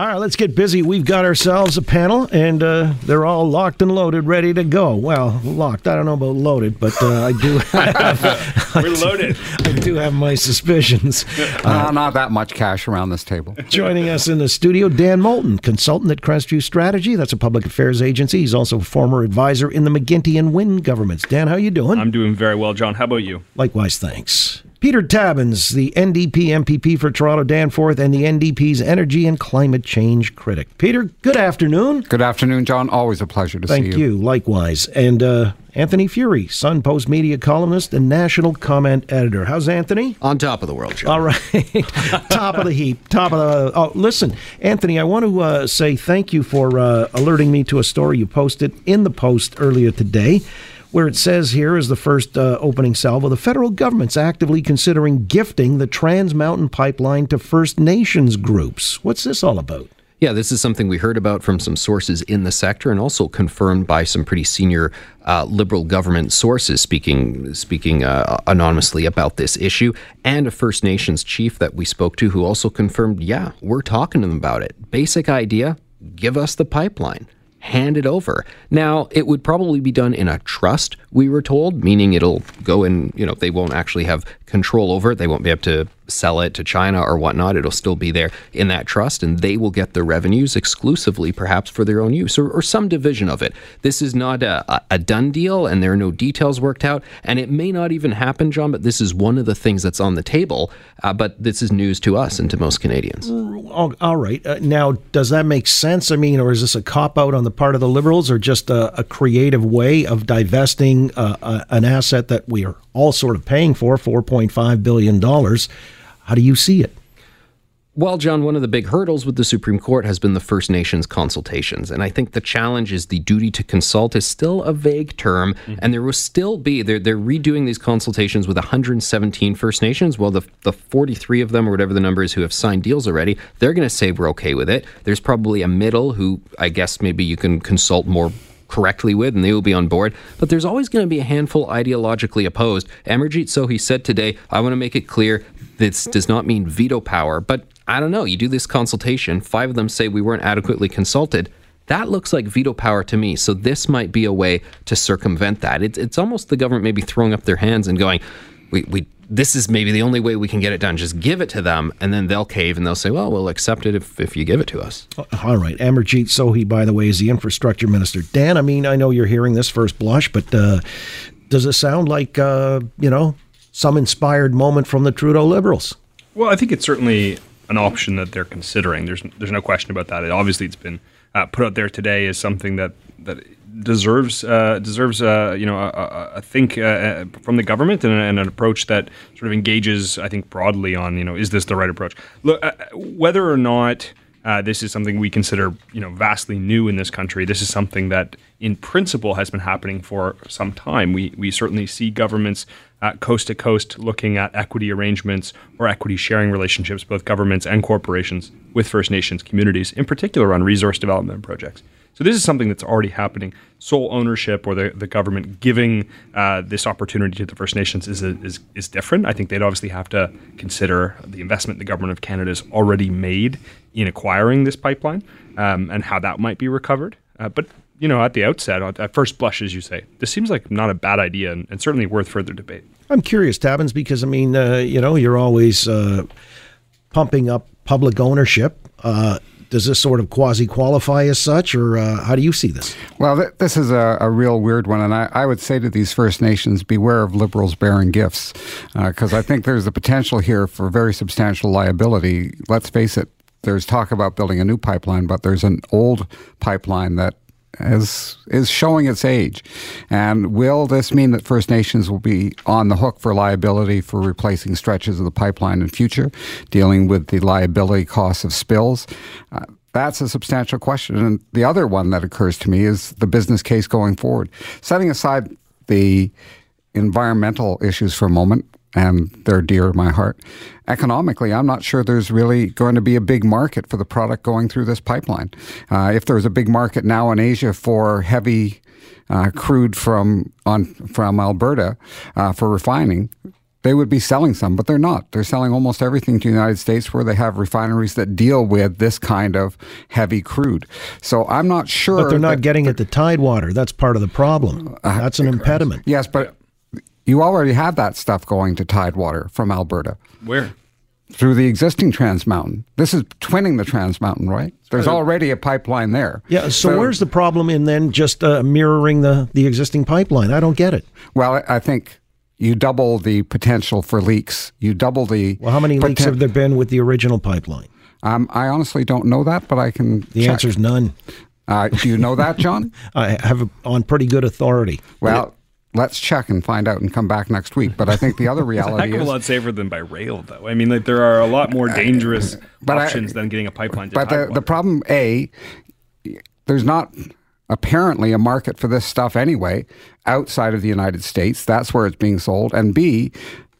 All right, let's get busy. We've got ourselves a panel, and uh, they're all locked and loaded, ready to go. Well, locked. I don't know about loaded, but uh, I do. Have, We're loaded. I do have my suspicions. Uh, not that much cash around this table. Joining us in the studio, Dan Moulton, consultant at Crestview Strategy. That's a public affairs agency. He's also a former advisor in the McGuinty and Wynne governments. Dan, how you doing? I'm doing very well, John. How about you? Likewise, thanks. Peter Tabuns, the NDP MPP for Toronto Danforth and the NDP's energy and climate change critic. Peter, good afternoon. Good afternoon, John. Always a pleasure to Thank see you. Thank you. Likewise. And uh, Anthony Furey, Sun Postmedia columnist and national comment editor. How's Anthony? On top of the world, John. All right. top of the heap. Top of the. Oh, listen, Anthony, I want to uh, say thank you for uh, alerting me to a story you posted in the Post earlier today. Where it says here is the first uh, opening salvo. The federal government's actively considering gifting the Trans Mountain Pipeline to First Nations groups. What's this all about? Yeah, this is something we heard about from some sources in the sector, and also confirmed by some pretty senior uh, liberal government sources speaking speaking uh, anonymously about this issue, and a First Nations chief that we spoke to who also confirmed, yeah, we're talking to them about it. Basic idea: give us the pipeline. Hand it over. Now, it would probably be done in a trust, we were told, meaning it'll go in, you know, they won't actually have control over it. They won't be able to sell it to China or whatnot. It'll still be there in that trust, and they will get the revenues exclusively, perhaps for their own use or, or some division of it. This is not a, a done deal, and there are no details worked out, and it may not even happen, John. But this is one of the things that's on the table. Uh, but this is news to us and to most Canadians. All right. Uh, now, does that make sense? I mean, or is this a cop out on the part of the Liberals, or just a, a creative way of divesting uh, uh, an asset that we are all sort of paying for, four point five billion dollars? How do you see it? Well, John, one of the big hurdles with the Supreme Court has been the First Nations consultations. And I think the challenge is the duty to consult is still a vague term. Mm-hmm. And there will still be, they're, they're redoing these consultations with 117 First Nations. Well, the, the 43 of them, or whatever the number is, who have signed deals already, they're going to say we're okay with it. There's probably a middle who I guess maybe you can consult more correctly with, and they will be on board. But there's always going to be a handful ideologically opposed. Amarjeet Sohi said today, I want to make it clear this does not mean veto power, but I don't know. You do this consultation, five of them say we weren't adequately consulted. That looks like veto power to me. So this might be a way to circumvent that. It's, it's almost the government maybe throwing up their hands and going, we, we this is maybe the only way we can get it done. Just give it to them, and then they'll cave and they'll say, well, we'll accept it if, if you give it to us. All right. Amarjeet Sohi, by the way, is the infrastructure minister. Dan, I mean, I know you're hearing this first blush, but uh, does it sound like, uh, you know, some inspired moment from the Trudeau Liberals? Well, I think it's certainly an option that they're considering. There's there's no question about that. It, obviously, it's been uh, put out there today as something that that deserves uh, deserves uh, you know a, a think uh, from the government and, and, an approach that sort of engages I think broadly on you know is this the right approach? Look, uh, whether or not uh, this is something we consider, you know, vastly new in this country. This is something that, in principle, has been happening for some time. We we certainly see governments uh, coast to coast looking at equity arrangements or equity sharing relationships, both governments and corporations, with First Nations communities, in particular on resource development projects. So this is something that's already happening. Sole ownership or the, the government giving uh, this opportunity to the First Nations is, a, is is different. I think they'd obviously have to consider the investment the government of Canada has already made in acquiring this pipeline um, and how that might be recovered. Uh, but you know, at the outset, at first blush, as you say, this seems like not a bad idea and, and certainly worth further debate. I'm curious, Tabuns, because I mean, uh, you know, you're always uh, pumping up public ownership. Uh, does this sort of quasi qualify as such, or uh, how do you see this? Well, th- this is a, a, real weird one, and I, I, would say to these First Nations, beware of liberals bearing gifts, because uh, I think there's the potential here for very substantial liability. Let's face it, there's talk about building a new pipeline, but there's an old pipeline that is is showing its age. And will this mean that First Nations will be on the hook for liability for replacing stretches of the pipeline in future, dealing with the liability costs of spills? Uh, that's a substantial question. And the other one that occurs to me is the business case going forward. Setting aside the environmental issues for a moment, and they're dear to my heart. Economically, I'm not sure there's really going to be a big market for the product going through this pipeline. Uh, if there's a big market now in Asia for heavy uh, crude from on from Alberta uh, for refining, they would be selling some, but they're not. They're selling almost everything to the United States where they have refineries that deal with this kind of heavy crude. So I'm not sure. But they're not getting it to Tidewater. That's part of the problem. Uh, That's an impediment. Yes, but you already have that stuff going to Tidewater from Alberta Where? through the existing Trans Mountain. This is twinning the Trans Mountain, right? There's already a pipeline there. Yeah. So, where's the problem in then just uh, mirroring the the existing pipeline? I don't get it. Well, I I think you double the potential for leaks. You double the. Well, how many leaks have there been with the original pipeline? Um, I honestly don't know that, but I can. The check. answer's none. Uh, do you know that, John? I have it on pretty good authority. Well, let's check and find out and come back next week. But I think the other Heck reality of a is. lot safer than by rail, though. I mean, like there are a lot more dangerous but I- options than getting a pipeline to But the, the problem, A, there's not apparently a market for this stuff anyway outside of the United States. That's where it's being sold. And B,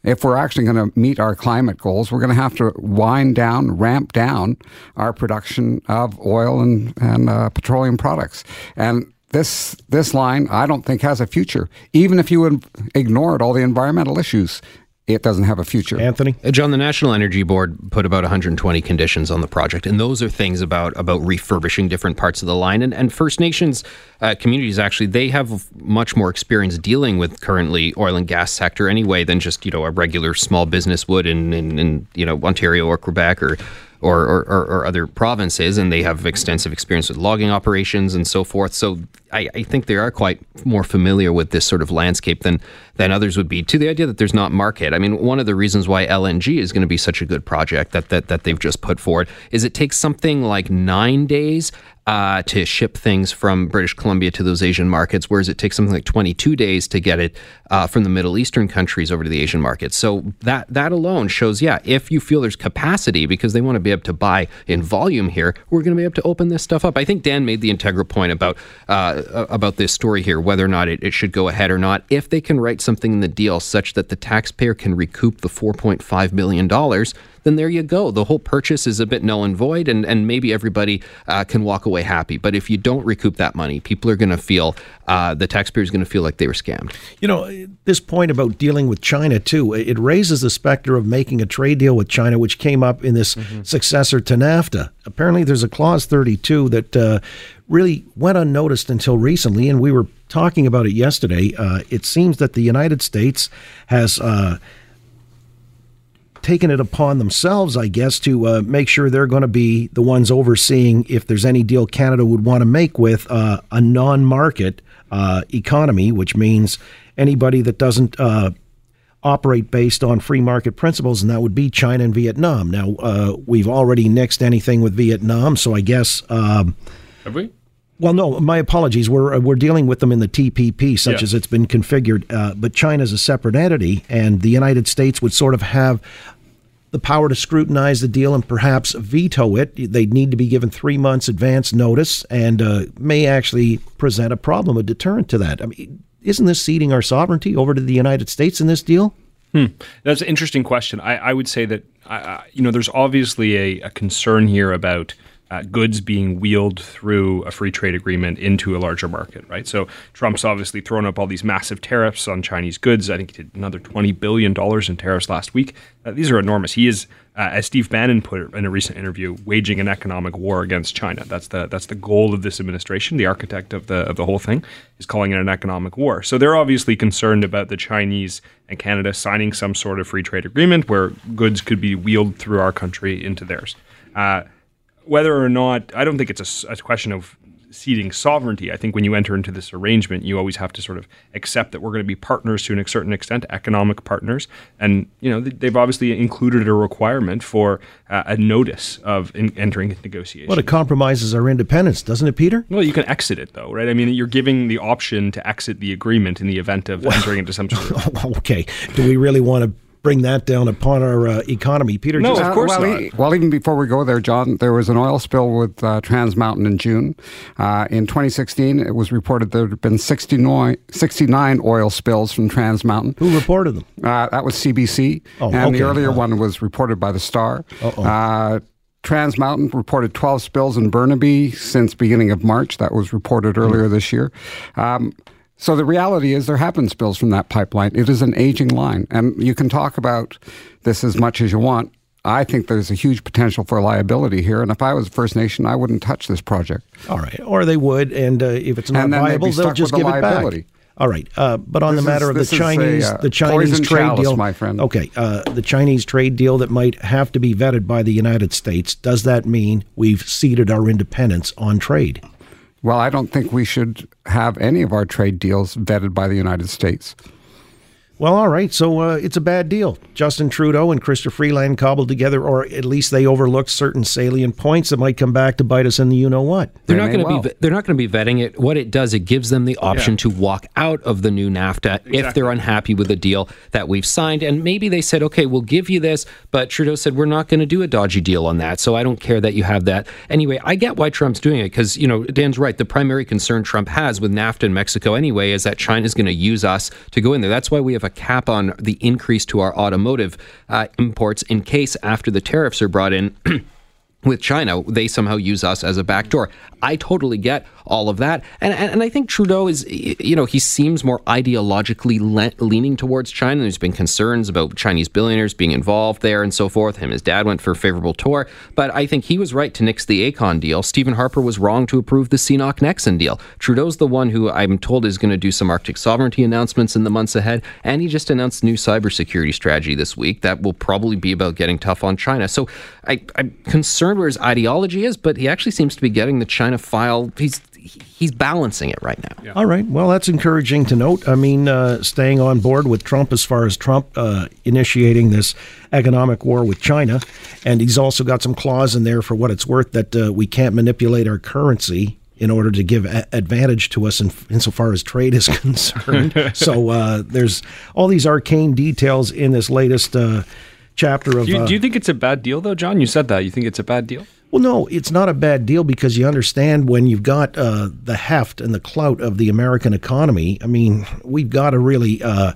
if we're actually going to meet our climate goals, we're going to have to wind down, ramp down our production of oil and, and uh, petroleum products. And this this line, I don't think has a future. Even if you would ignored all the environmental issues, it doesn't have a future. Anthony? Uh, John, the National Energy Board put about 120 conditions on the project, and those are things about about refurbishing different parts of the line. And, and First Nations uh, communities actually they have much more experience dealing with currently oil and gas sector anyway than just you know a regular small business would in in, in you know Ontario or Quebec or. Or, or, or, other provinces, and they have extensive experience with logging operations and so forth. So I, I think they are quite more familiar with this sort of landscape than than others would be. To the idea that there's not market, I mean, one of the reasons why LNG is going to be such a good project that that that they've just put forward is it takes something like nine days uh, to ship things from British Columbia to those Asian markets, whereas it takes something like 22 days to get it uh, from the Middle Eastern countries over to the Asian markets. So that that alone shows, yeah, if you feel there's capacity because they want to be able to buy in volume here, we're going to be able to open this stuff up. I think Dan made the integral point about uh, about this story here, whether or not it, it should go ahead or not. If they can write something in the deal such that the taxpayer can recoup the 4.5 billion dollars then there you go. The whole purchase is a bit null and void, and, and maybe everybody uh, can walk away happy. But if you don't recoup that money, people are going to feel, uh, the taxpayer is going to feel like they were scammed. You know, this point about dealing with China, too, it raises the specter of making a trade deal with China, which came up in this successor to NAFTA. Apparently, there's a Clause 32 that uh, really went unnoticed until recently, and we were talking about it yesterday. Uh, it seems that the United States has. Uh, taken it upon themselves, I guess, to uh, make sure they're going to be the ones overseeing if there's any deal Canada would want to make with uh, a non market uh, economy, which means anybody that doesn't uh, operate based on free market principles, and that would be China and Vietnam. Now, uh, we've already nixed anything with Vietnam, so I guess. Um, Have we? Well, no, my apologies. We're we're dealing with them in the TPP, such Yeah. as it's been configured. Uh, but China's a separate entity, and the United States would sort of have the power to scrutinize the deal and perhaps veto it. They'd need to be given three months advance notice, and uh, may actually present a problem, a deterrent to that. I mean, isn't this ceding our sovereignty over to the United States in this deal? That's an interesting question. I, I would say that I, I, you know there's obviously a, a concern here about uh, goods being wheeled through a free trade agreement into a larger market, right? So Trump's obviously thrown up all these massive tariffs on Chinese goods. I think he did another twenty billion dollars in tariffs last week. Uh, these are enormous. He is, uh, as Steve Bannon put it in a recent interview, waging an economic war against China. That's the that's the goal of this administration. The architect of the of the whole thing is calling it an economic war. So they're obviously concerned about the Chinese and Canada signing some sort of free trade agreement where goods could be wheeled through our country into theirs. Whether or not, I don't think it's a question of ceding sovereignty. I think when you enter into this arrangement, you always have to sort of accept that we're going to be partners to a certain extent, economic partners. And, you know, they've obviously included a requirement for uh, a notice of in- entering into negotiations. Well, it compromises our independence, doesn't it, Peter? Well, you can exit it though, right? I mean, you're giving the option to exit the agreement in the event of entering into some sort of. okay. Do we really want to bring that down upon our uh, economy, Peter? No, just- of course well, not. e- well, even before we go there, John, there was an oil spill with uh, Trans Mountain in June. Uh, in 2016, it was reported there had been 69, 69 oil spills from Trans Mountain. Who reported them? Uh, that was CBC, Oh, and the earlier Uh, one was reported by the Star. Uh-oh. Uh, Trans Mountain reported 12 spills in Burnaby since beginning of March. That was reported earlier this year. Um, So the reality is there have been spills from that pipeline. It is an aging line. And you can talk about this as much as you want. I think there's a huge potential for liability here. And if I was First Nation, I wouldn't touch this project. All right. Or they would, and uh, if it's not And then they'd viable, be they'll just give it back. All right, uh, but on This the matter is- of the is a, Chinese, uh, the Chinese trade chalice, deal, my friend. Okay, uh, the Chinese trade deal that might have to be vetted by the United States. Does that mean we've ceded our independence on trade? Well, I don't think we should have any of our trade deals vetted by the United States. Well, all right. So uh, it's a bad deal. Justin Trudeau and Chrystia Freeland cobbled together, or at least they overlooked certain salient points that might come back to bite us in the you know what. They're They not going to well. be. They're not going to be vetting it. What it does, it gives them the option Yeah. to walk out of the new NAFTA if they're unhappy with the deal that we've signed. And maybe they said, "Okay, we'll give you this," but Trudeau said, "We're not going to do a dodgy deal on that." So I don't care that you have that. Anyway, I get why Trump's doing it because you know Dan's right. The primary concern Trump has with NAFTA and Mexico anyway is that China's going to use us to go in there. That's why we have a cap on the increase to our automotive uh, imports in case after the tariffs are brought in. with China, they somehow use us as a backdoor. I totally get all of that, and and, and I think Trudeau is, you know, he seems more ideologically le- leaning towards China. There's been concerns about Chinese billionaires being involved there and so forth. Him, his dad went for a favorable tour, but I think he was right to nix the Aecon deal. Stephen Harper was wrong to approve the CNOOC Nexen deal. Trudeau's the one who I'm told is going to do some Arctic sovereignty announcements in the months ahead, and he just announced new cybersecurity strategy this week that will probably be about getting tough on China. So I, I'm concerned where his ideology is, but he actually seems to be getting the China file. He's he's balancing it right now. All right. Well, that's encouraging to note. I mean, uh, staying on board with Trump as far as Trump uh, initiating this economic war with China. And he's also got some clause in there for what it's worth that uh, we can't manipulate our currency in order to give a- advantage to us in, insofar as trade is concerned. so uh, there's all these arcane details in this latest uh, chapter of. Do you, uh, do you think it's a bad deal, though, John? You said that. You think it's a bad deal? Well, no, it's not a bad deal because you understand when you've got uh, the heft and the clout of the American economy. I mean, we've got to really, uh,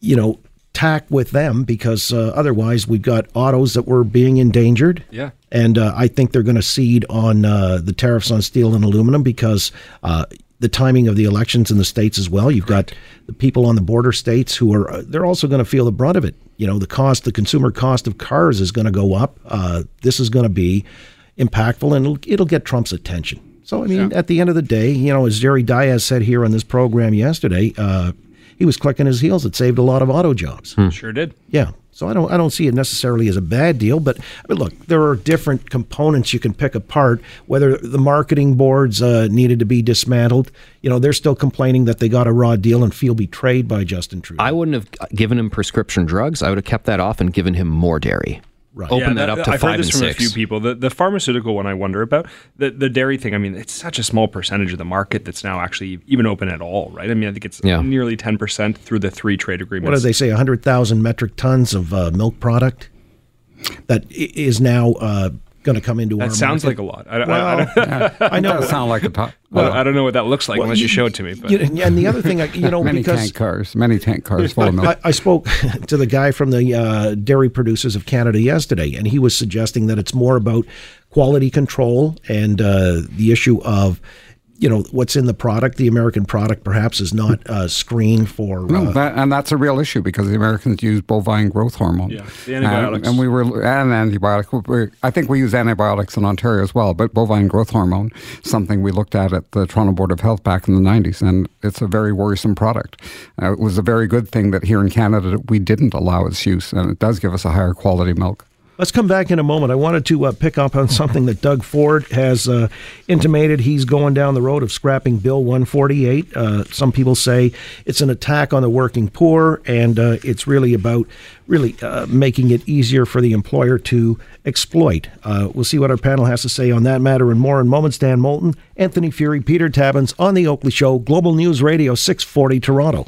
you know, tack with them because uh, otherwise we've got autos that were being endangered. Yeah. And uh, I think they're going to cede on uh, the tariffs on steel and aluminum because uh, the timing of the elections in the states as well. You've got the people on the border states who are uh, they're also going to feel the brunt of it. You know, the cost, the consumer cost of cars is going to go up. Uh, this is going to be impactful, and it'll, it'll get Trump's attention. So, I mean, at the end of the day, you know, as Jerry Dias said here on this program yesterday, uh, he was clicking his heels. It saved a lot of auto jobs. Sure did. Yeah. So I don't I don't see it necessarily as a bad deal, but I mean, look, there are different components you can pick apart. Whether the marketing boards uh, needed to be dismantled, you know, they're still complaining that they got a raw deal and feel betrayed by Justin Trudeau. I wouldn't have given him prescription drugs. I would have kept that off and given him more dairy. Right. Open Yeah, that up to I've five heard this and from six. a few people. The, the pharmaceutical one I wonder about. The the dairy thing. I mean, it's such a small percentage of the market that's now actually even open at all, right? I mean, I think it's Yeah. nearly ten percent through the three trade agreements. what did they say? hundred thousand metric tons of uh, milk product that is now uh, going to come into our That sounds market. like a lot. I, don't- I, I, don't, I know. Does sound like a top. well, I don't know what that looks like Well, unless you, you- show it to me. But You- and the other thing, I- you know, many because tank cars, many tank cars full of milk. I, I spoke to the guy from the uh, Dairy Producers of Canada yesterday, and he was suggesting that it's more about quality control and uh, the issue of, you know, what's in the product. The American product perhaps is not uh, screened for. No, Uh, that, and that's a real issue because the Americans use bovine growth hormone. Yeah, the antibiotics. And, and we were and antibiotic. we- I think we use antibiotics in Ontario as well, but bovine growth hormone, something we looked at at the Toronto Board of Health back in the '90s, and it's a very worrisome product. Uh, it was a very good thing that here in Canada we didn't allow its use, and it does give us a higher quality milk. Let's come back in a moment. I wanted to uh, pick up on something that Doug Ford has uh, intimated. He's going down the road of scrapping Bill 148. Uh, some people say it's an attack on the working poor, and uh, it's really about really uh, making it easier for the employer to exploit. Uh, we'll see what our panel has to say on that matter and more in moments. Dan Moulton, Anthony Furey, Peter Tabuns on the Oakley Show, Global News Radio 640 Toronto.